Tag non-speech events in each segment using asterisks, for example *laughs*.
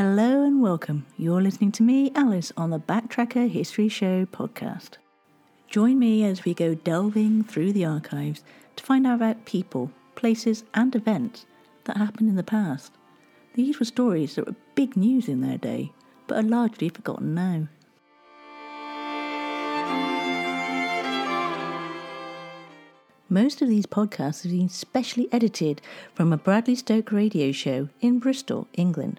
Hello and welcome. You're listening to me, Alice, on the Backtracker History Show podcast. Join me as we go delving through the archives to find out about people, places, and events that happened in the past. These were stories that were big news in their day, but are largely forgotten now. Most of these podcasts have been specially edited from a Bradley Stoke radio show in Bristol, England.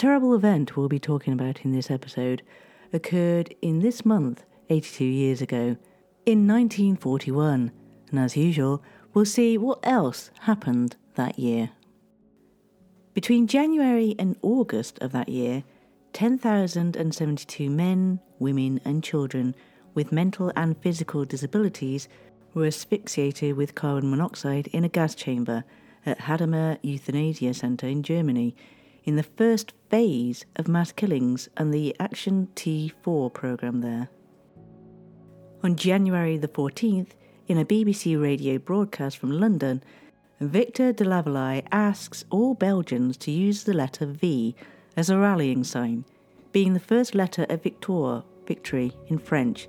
Terrible event we'll be talking about in this episode occurred in this month 82 years ago, in 1941, and as usual, we'll see what else happened that year. Between January and August of that year, 10,072 men, women, and children with mental and physical disabilities were asphyxiated with carbon monoxide in a gas chamber at Hadamar Euthanasia Center in Germany in the first phase of mass killings and the Action T4 programme there. On January the 14th, in a BBC radio broadcast from London, Victor de Laveleye asks all Belgians to use the letter V as a rallying sign, being the first letter of victoire, victory, in French,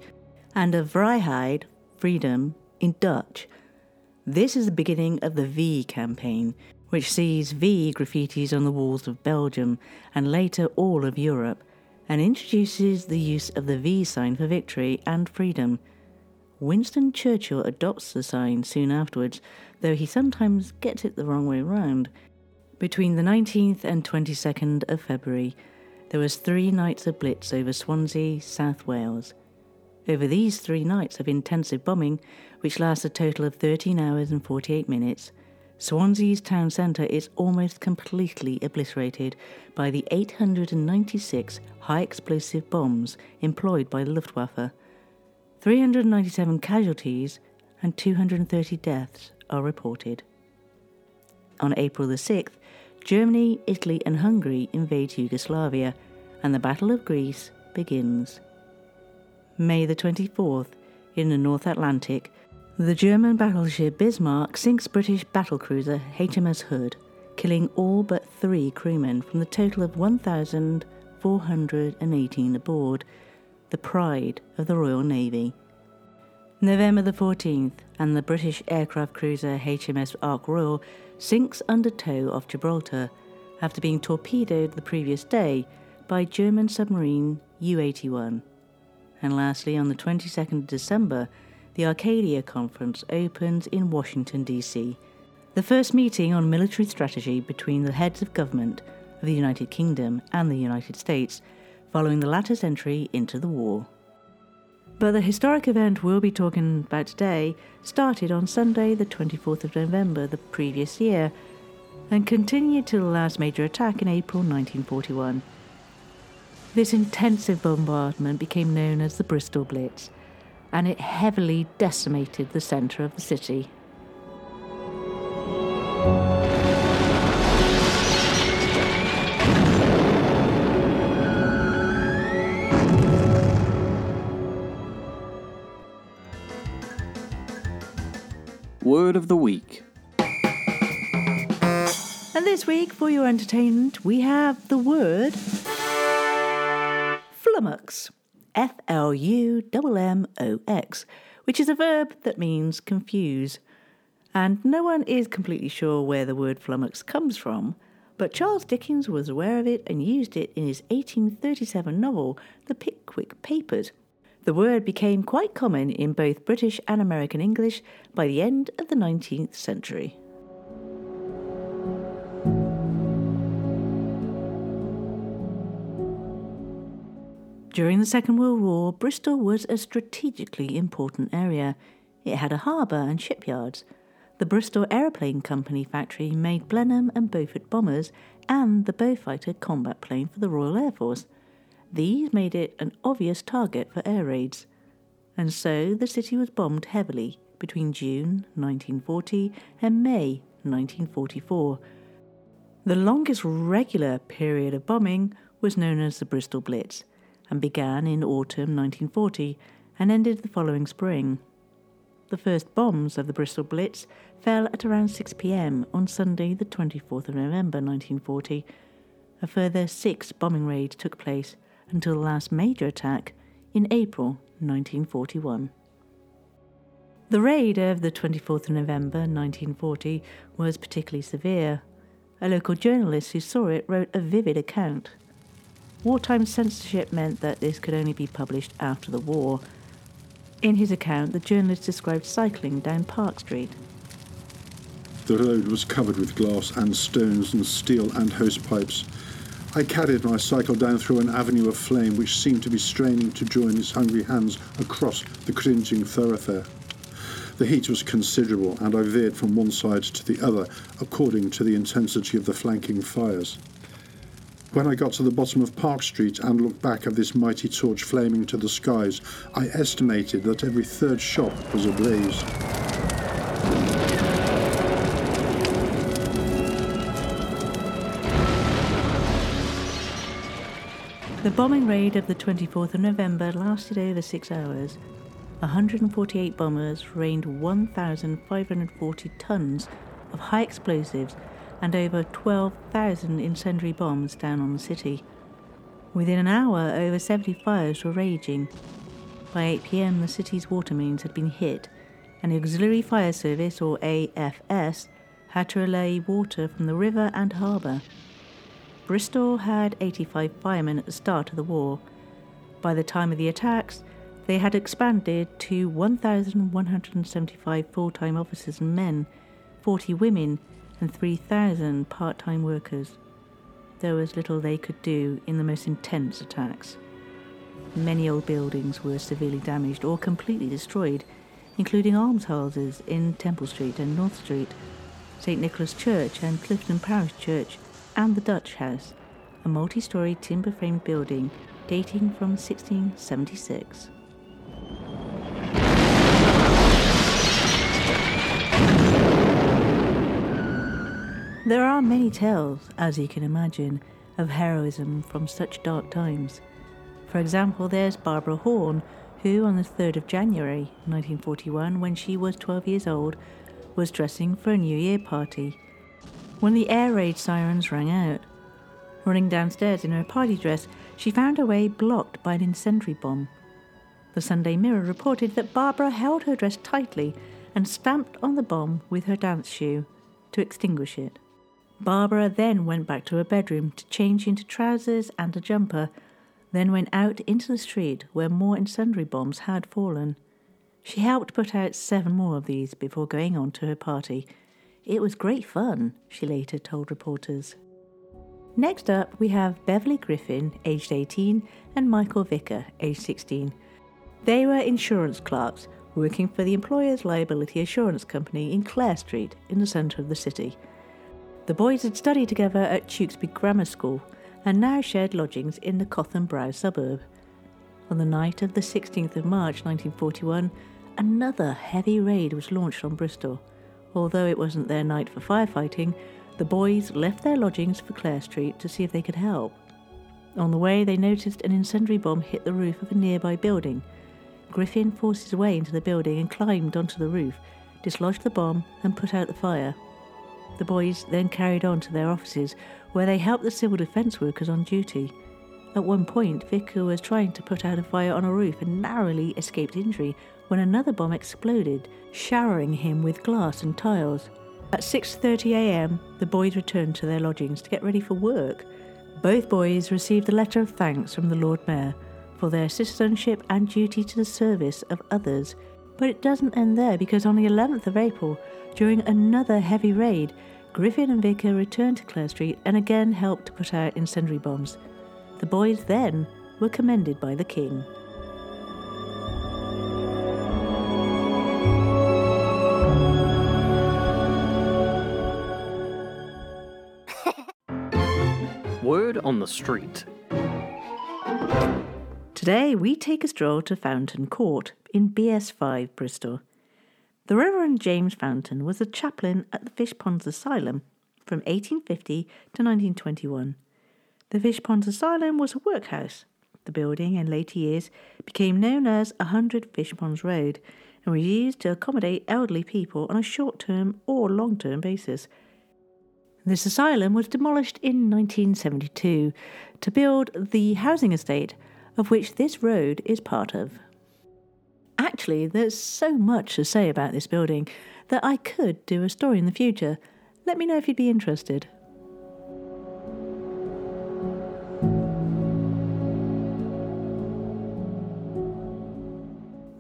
and of Vrijheid, freedom, in Dutch. This is the beginning of the V campaign, which sees V graffitis on the walls of Belgium and later all of Europe, and introduces the use of the V sign for victory and freedom. Winston Churchill adopts the sign soon afterwards, though he sometimes gets it the wrong way round. Between the 19th and 22nd of February, there was three nights of blitz over Swansea, South Wales. Over these three nights of intensive bombing, which last a total of 13 hours and 48 minutes, Swansea's town centre is almost completely obliterated by the 896 high explosive bombs employed by the Luftwaffe. 397 casualties and 230 deaths are reported. On April the 6th, Germany, Italy, and Hungary invade Yugoslavia, and the Battle of Greece begins. May the 24th, in the North Atlantic, the German battleship Bismarck sinks British battlecruiser HMS Hood, killing all but three crewmen from the total of 1,418 aboard, the pride of the Royal Navy. November the 14th, and the British aircraft cruiser HMS Ark Royal sinks under tow off Gibraltar after being torpedoed the previous day by German submarine U 81. And lastly, on the 22nd of December, the Arcadia Conference opens in Washington, D.C., the first meeting on military strategy between the heads of government of the United Kingdom and the United States following the latter's entry into the war. But the historic event we'll be talking about today started on Sunday, the 24th of November the previous year, and continued till the last major attack in April 1941. This intensive bombardment became known as the Bristol Blitz and it heavily decimated the centre of the city. Word of the Week. And this week, for your entertainment, we have the word flummox. F L U M M O X, which is a verb that means confuse. And no one is completely sure where the word flummox comes from, but Charles Dickens was aware of it and used it in his 1837 novel, The Pickwick Papers. The word became quite common in both British and American English by the end of the 19th century. During the Second World War, Bristol was a strategically important area. It had a harbour and shipyards. The Bristol Aeroplane Company factory made Blenheim and Beaufort bombers and the Beaufighter combat plane for the Royal Air Force. These made it an obvious target for air raids. And so the city was bombed heavily between June 1940 and May 1944. The longest regular period of bombing was known as the Bristol Blitz and began in autumn 1940 and ended the following spring. The first bombs of the Bristol Blitz fell at around 6 pm on Sunday, the 24th of November 1940. A further six bombing raids took place until the last major attack in April 1941. The raid of the 24th of November 1940 was particularly severe. A local journalist who saw it wrote a vivid account. Wartime censorship meant that this could only be published after the war, in his account, the journalist described cycling down Park Street. The road was covered with glass and stones and steel and hosepipes. I carried my cycle down through an avenue of flame which seemed to be straining to join its hungry hands across the cringing thoroughfare. The heat was considerable, and I veered from one side to the other according to the intensity of the flanking fires. When I got to the bottom of Park Street and looked back at this mighty torch flaming to the skies, I estimated that every third shop was ablaze. The bombing raid of the 24th of November lasted over six hours. 148 bombers rained 1,540 tons of high explosives and over 12,000 incendiary bombs down on the city. Within an hour, over 70 fires were raging. By 8 pm, the city's water mains had been hit, and the Auxiliary Fire Service, or AFS, had to relay water from the river and harbour. Bristol had 85 firemen at the start of the war. By the time of the attacks, they had expanded to 1,175 full time officers and men, 40 women, and 3,000 part time workers. There was little they could do in the most intense attacks. Many old buildings were severely damaged or completely destroyed, including almshouses in Temple Street and North Street, St Nicholas Church and Clifton Parish Church, and the Dutch House, a multi story timber framed building dating from 1676. There are many tales, as you can imagine, of heroism from such dark times. For example, there's Barbara Horn, who on the 3rd of January 1941, when she was 12 years old, was dressing for a New Year party. When the air raid sirens rang out, running downstairs in her party dress, she found her way blocked by an incendiary bomb. The Sunday Mirror reported that Barbara held her dress tightly and stamped on the bomb with her dance shoe to extinguish it. Barbara then went back to her bedroom to change into trousers and a jumper, then went out into the street where more incendiary bombs had fallen. She helped put out seven more of these before going on to her party. It was great fun, she later told reporters. Next up, we have Beverly Griffin, aged 18, and Michael Vicker, aged 16. They were insurance clerks working for the Employers Liability Assurance Company in Clare Street in the centre of the city. The boys had studied together at Tewkesbury Grammar School and now shared lodgings in the Cotham Brow suburb. On the night of the 16th of March 1941, another heavy raid was launched on Bristol. Although it wasn't their night for firefighting, the boys left their lodgings for Clare Street to see if they could help. On the way, they noticed an incendiary bomb hit the roof of a nearby building. Griffin forced his way into the building and climbed onto the roof, dislodged the bomb, and put out the fire. The boys then carried on to their offices, where they helped the civil defence workers on duty. At one point, Vicker was trying to put out a fire on a roof and narrowly escaped injury when another bomb exploded, showering him with glass and tiles. At 6:30 a.m., the boys returned to their lodgings to get ready for work. Both boys received a letter of thanks from the Lord Mayor for their citizenship and duty to the service of others. But it doesn't end there because on the 11th of April, during another heavy raid, Griffin and Vicker returned to Clare Street and again helped to put out incendiary bombs. The boys then were commended by the King. *laughs* Word on the street. Today we take a stroll to Fountain Court in BS5 Bristol. The Reverend James Fountain was a chaplain at the Fishponds Asylum from 1850 to 1921. The Fishponds Asylum was a workhouse. The building in later years became known as 100 Fishponds Road and was used to accommodate elderly people on a short term or long term basis. This asylum was demolished in 1972 to build the housing estate of which this road is part of. Actually, there's so much to say about this building that I could do a story in the future. Let me know if you'd be interested.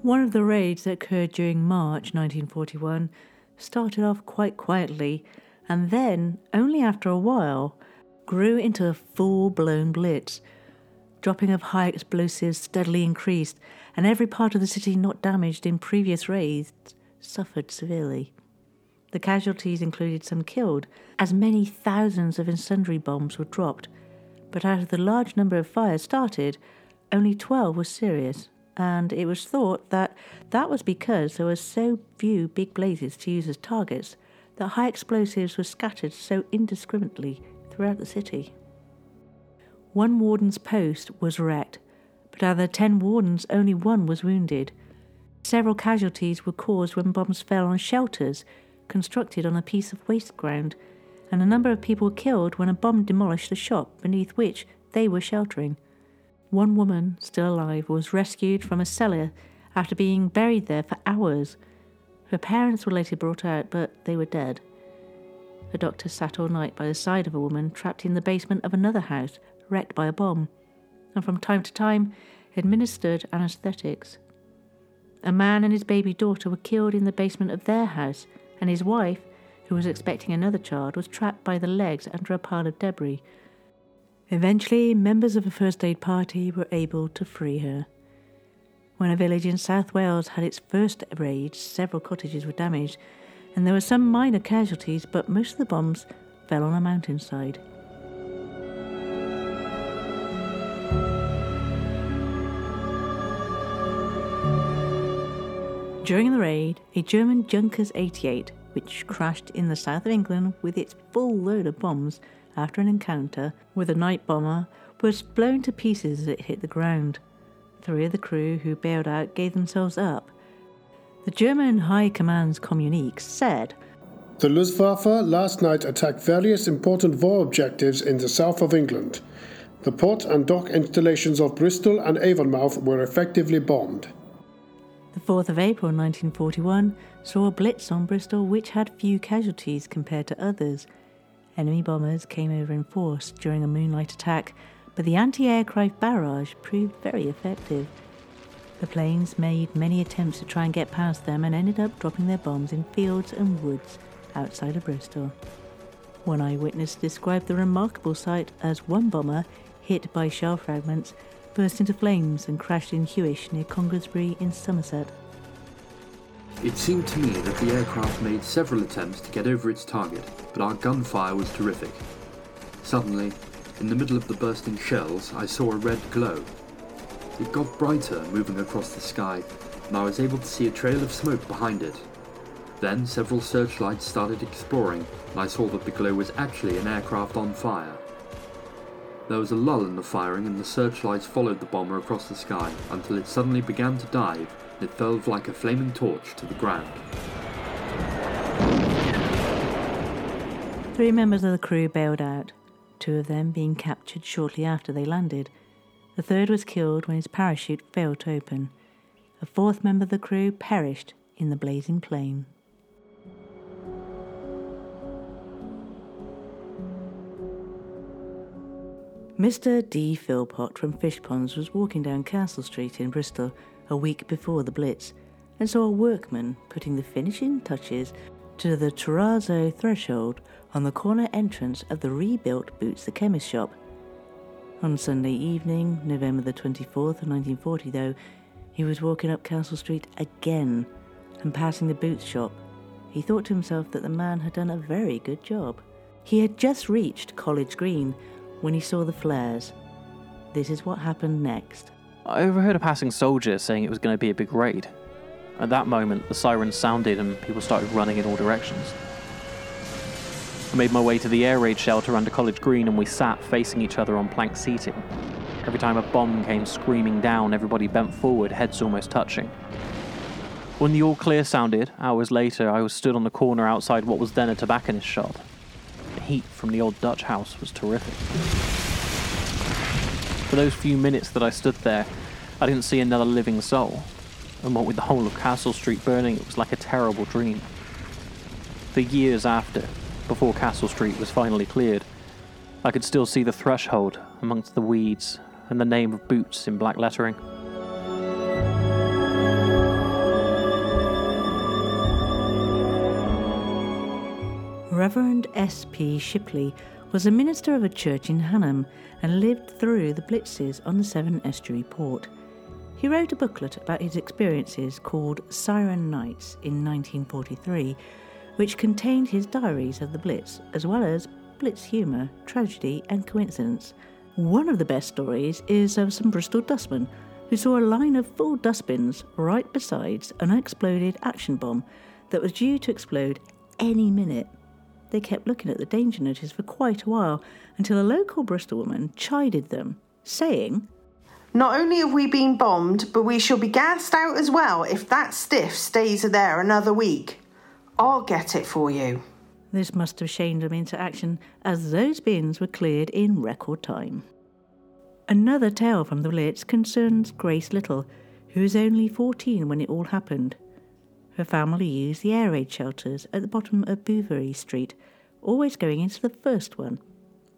One of the raids that occurred during March 1941 started off quite quietly and then, only after a while, grew into a full blown blitz. Dropping of high explosives steadily increased, and every part of the city not damaged in previous raids suffered severely. The casualties included some killed, as many thousands of incendiary bombs were dropped, but out of the large number of fires started, only 12 were serious, and it was thought that that was because there were so few big blazes to use as targets that high explosives were scattered so indiscriminately throughout the city. One warden's post was wrecked, but out of the ten wardens, only one was wounded. Several casualties were caused when bombs fell on shelters constructed on a piece of waste ground, and a number of people were killed when a bomb demolished the shop beneath which they were sheltering. One woman, still alive, was rescued from a cellar after being buried there for hours. Her parents were later brought out, but they were dead. A doctor sat all night by the side of a woman trapped in the basement of another house wrecked by a bomb, and from time to time administered anaesthetics. A man and his baby daughter were killed in the basement of their house, and his wife, who was expecting another child, was trapped by the legs under a pile of debris. Eventually, members of a first aid party were able to free her. When a village in South Wales had its first raid, several cottages were damaged, and there were some minor casualties, but most of the bombs fell on a mountainside. During the raid, a German Junkers 88, which crashed in the south of England with its full load of bombs after an encounter with a night bomber, was blown to pieces as it hit the ground. Three of the crew who bailed out gave themselves up. The German High Command's communique said, The Luftwaffe last night attacked various important war objectives in the south of England. The port and dock installations of Bristol and Avonmouth were effectively bombed. The 4th of April 1941 saw a blitz on Bristol which had few casualties compared to others. Enemy bombers came over in force during a moonlight attack, but the anti aircraft barrage proved very effective. The planes made many attempts to try and get past them and ended up dropping their bombs in fields and woods outside of Bristol. One eyewitness described the remarkable sight as one bomber, hit by shell fragments, burst into flames and crashed in Hewish near Congresbury in Somerset. It seemed to me that the aircraft made several attempts to get over its target, but our gunfire was terrific. Suddenly, in the middle of the bursting shells, I saw a red glow. It got brighter moving across the sky, and I was able to see a trail of smoke behind it. Then several searchlights started exploring, and I saw that the glow was actually an aircraft on fire. There was a lull in the firing, and the searchlights followed the bomber across the sky until it suddenly began to dive, and it fell like a flaming torch to the ground. Three members of the crew bailed out, two of them being captured shortly after they landed. The third was killed when his parachute failed to open. A fourth member of the crew perished in the blazing plane. Mr. D. Philpott from Fishponds was walking down Castle Street in Bristol a week before the Blitz and saw a workman putting the finishing touches to the terrazzo threshold on the corner entrance of the rebuilt Boots the Chemist shop. On Sunday evening, November the 24th, 1940, though, he was walking up Castle Street again and passing the boots shop. He thought to himself that the man had done a very good job. He had just reached College Green when he saw the flares. This is what happened next. I overheard a passing soldier saying it was going to be a big raid. At that moment, the sirens sounded and people started running in all directions. I made my way to the air raid shelter under College Green and we sat facing each other on plank seating. Every time a bomb came screaming down, everybody bent forward, heads almost touching. When the all clear sounded, hours later, I was stood on the corner outside what was then a tobacconist shop. Heat from the old Dutch house was terrific. For those few minutes that I stood there, I didn't see another living soul. And what with the whole of Castle Street burning, it was like a terrible dream. For years after, before Castle Street was finally cleared, I could still see the threshold amongst the weeds and the name of Boots in black lettering. Reverend S.P. Shipley was a minister of a church in Hanham and lived through the blitzes on the Severn Estuary port. He wrote a booklet about his experiences called Siren Nights in 1943, which contained his diaries of the Blitz, as well as Blitz humour, tragedy, and coincidence. One of the best stories is of some Bristol dustmen who saw a line of full dustbins right beside an unexploded action bomb that was due to explode any minute. They kept looking at the danger notice for quite a while until a local Bristol woman chided them, saying, Not only have we been bombed, but we shall be gassed out as well if that stiff stays there another week. I'll get it for you. This must have shamed them into action, as those bins were cleared in record time. Another tale from the Blitz concerns Grace Little, who was only 14 when it all happened. Her family used the air raid shelters at the bottom of Bouverie Street, always going into the first one.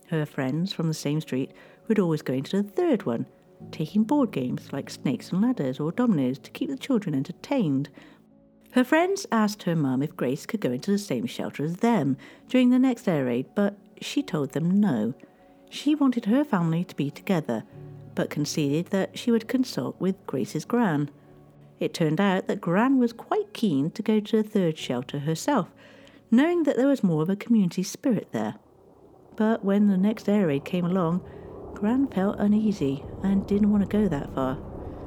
Her friends from the same street would always go into the third one, taking board games like snakes and ladders or dominoes to keep the children entertained. Her friends asked her mum if Grace could go into the same shelter as them during the next air raid, but she told them no. She wanted her family to be together, but conceded that she would consult with Grace's gran. It turned out that Gran was quite keen to go to the third shelter herself, knowing that there was more of a community spirit there. But when the next air raid came along, Gran felt uneasy and didn't want to go that far,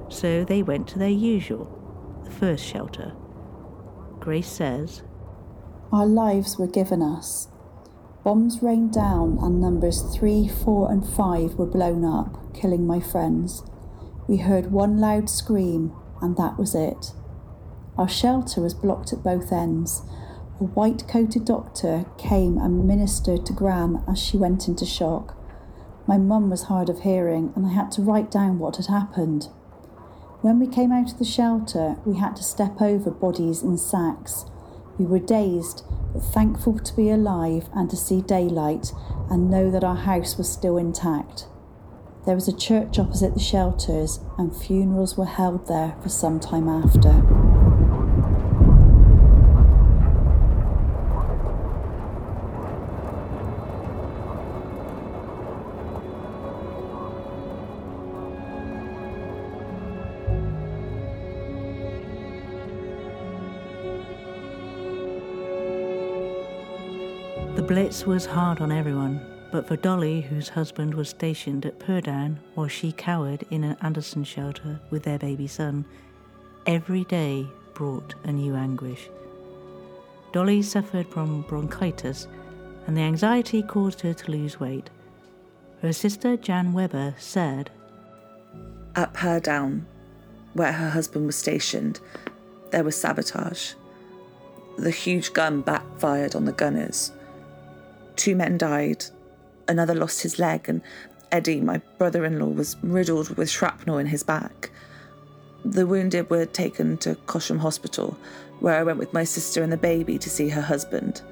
so they went to their usual, the first shelter. Grace says, Our lives were given us. Bombs rained down, and numbers 3, 4, and 5 were blown up, killing my friends. We heard one loud scream, and that was it. Our shelter was blocked at both ends. A white coated doctor came and ministered to Gran as she went into shock. My mum was hard of hearing, and I had to write down what had happened. When we came out of the shelter, we had to step over bodies in sacks. We were dazed, but thankful to be alive and to see daylight and know that our house was still intact. There was a church opposite the shelters, and funerals were held there for some time after. The Blitz was hard on everyone, but for Dolly, whose husband was stationed at Purdown while she cowered in an Anderson shelter with their baby son, every day brought a new anguish. Dolly suffered from bronchitis, and the anxiety caused her to lose weight. Her sister Jan Weber said, At Purdown, where her husband was stationed, there was sabotage. The huge gun backfired on the gunners. Two men died, another lost his leg, and Eddie, my brother in law, was riddled with shrapnel in his back. The wounded were taken to Cossham Hospital, where I went with my sister and the baby to see her husband.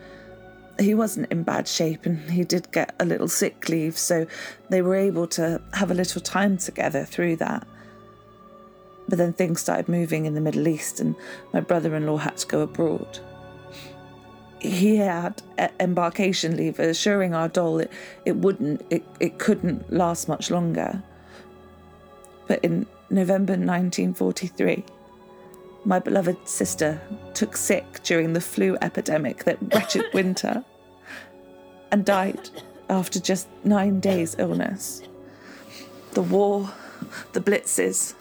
he wasn't in bad shape and he did get a little sick leave, so they were able to have a little time together through that. But then things started moving in the Middle East, and my brother in law had to go abroad. He had embarkation leave, assuring our doll it, it wouldn't, it, it couldn't last much longer. But in November 1943, my beloved sister took sick during the flu epidemic that *laughs* wretched winter and died after just nine days' illness. The war, the blitzes,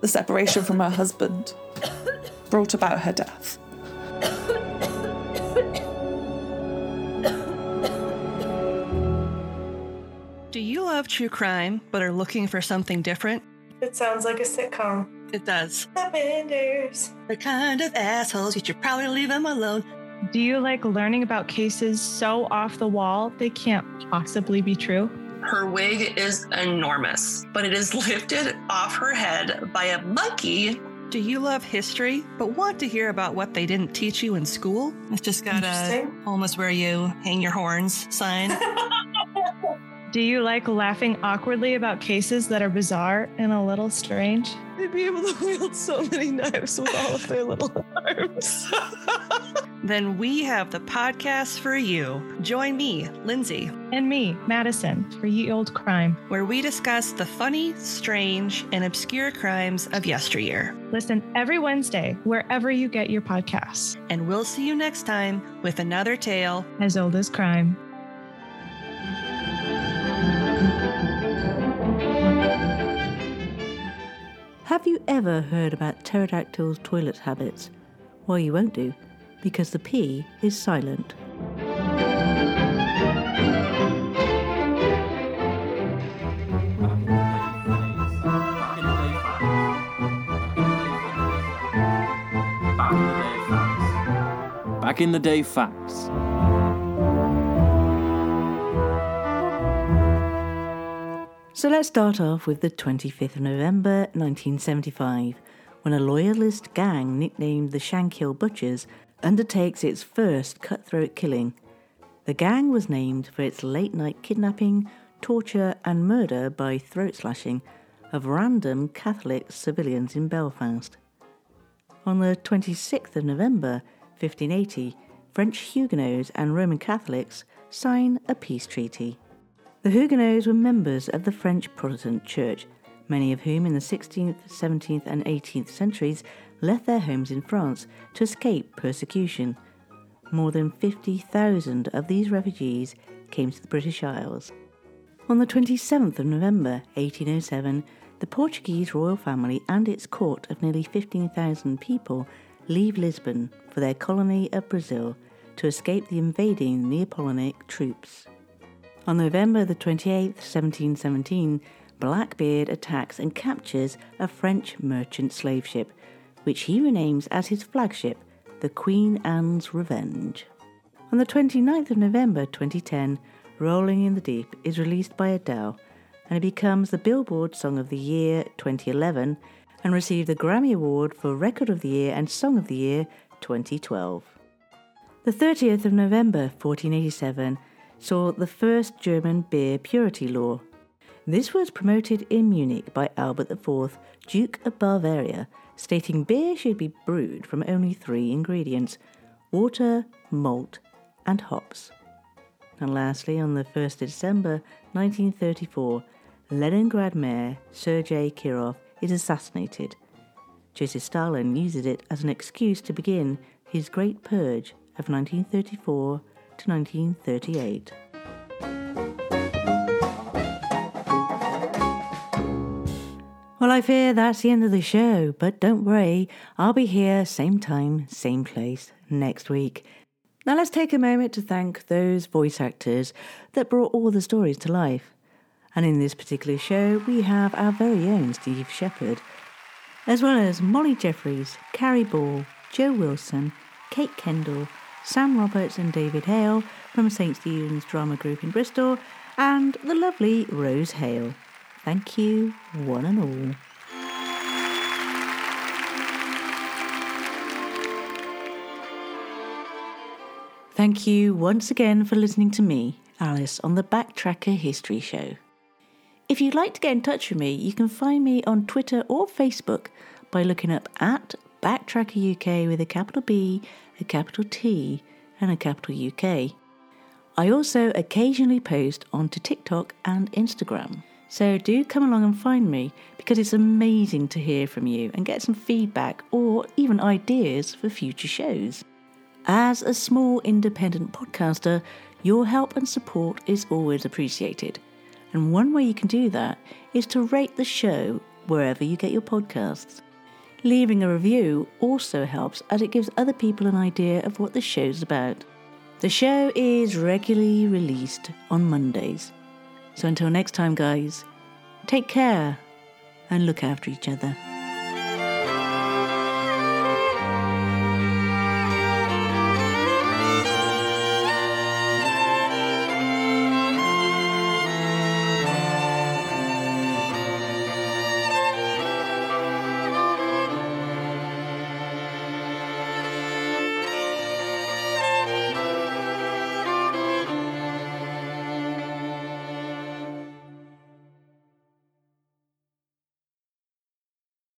the separation from her husband brought about her death. Love true crime but are looking for something different? It sounds like a sitcom. It does. The Benders. The kind of assholes you should probably leave them alone. Do you like learning about cases so off the wall they can't possibly be true? Her wig is enormous, but it is *laughs* lifted off her head by a monkey. Do you love history but want to hear about what they didn't teach you in school? It's just got a almost where you hang your horns sign. *laughs* Do you like laughing awkwardly about cases that are bizarre and a little strange? They'd be able to wield so many knives with all of their little arms. *laughs* then we have the podcast for you. Join me, Lindsay. And me, Madison, for Ye Old Crime, where we discuss the funny, strange, and obscure crimes of yesteryear. Listen every Wednesday, wherever you get your podcasts. And we'll see you next time with another tale as old as crime. Have you ever heard about pterodactyls' toilet habits? Well, you won't do, because the P is silent. Back in the day facts. So let's start off with the 25th of November 1975, when a loyalist gang nicknamed the Shankill Butchers undertakes its first cutthroat killing. The gang was named for its late night kidnapping, torture, and murder by throat slashing of random Catholic civilians in Belfast. On the 26th of November 1580, French Huguenots and Roman Catholics sign a peace treaty. The Huguenots were members of the French Protestant Church, many of whom in the 16th, 17th, and 18th centuries left their homes in France to escape persecution. More than 50,000 of these refugees came to the British Isles. On the 27th of November 1807, the Portuguese royal family and its court of nearly 15,000 people leave Lisbon for their colony of Brazil to escape the invading Napoleonic troops. On November the 28th, 1717, Blackbeard attacks and captures a French merchant slave ship, which he renames as his flagship, the Queen Anne's Revenge. On the 29th of November 2010, Rolling in the Deep is released by Adele, and it becomes the Billboard Song of the Year 2011 and received the Grammy Award for Record of the Year and Song of the Year 2012. The 30th of November 1487, saw the first German beer purity law. This was promoted in Munich by Albert IV, Duke of Bavaria, stating beer should be brewed from only three ingredients water, malt, and hops. And lastly, on the 1st of December 1934, Leningrad Mayor Sergei Kirov is assassinated. Joseph Stalin uses it as an excuse to begin his Great Purge of 1934 to 1938. Well, I fear that's the end of the show, but don't worry, I'll be here same time, same place next week. Now let's take a moment to thank those voice actors that brought all the stories to life. And in this particular show, we have our very own Steve Shepard, as well as Molly Jeffries, Carrie Ball, Joe Wilson, Kate Kendall, Sam Roberts and David Hale from St Stephen's Drama Group in Bristol, and the lovely Rose Hale. Thank you, one and all. Thank you once again for listening to me, Alice, on the Backtracker History Show. If you'd like to get in touch with me, you can find me on Twitter or Facebook by looking up at Backtracker UK with a capital B, a capital T, and a capital UK. I also occasionally post onto TikTok and Instagram. So do come along and find me because it's amazing to hear from you and get some feedback or even ideas for future shows. As a small independent podcaster, your help and support is always appreciated. And one way you can do that is to rate the show wherever you get your podcasts. Leaving a review also helps as it gives other people an idea of what the show's about. The show is regularly released on Mondays. So until next time, guys, take care and look after each other.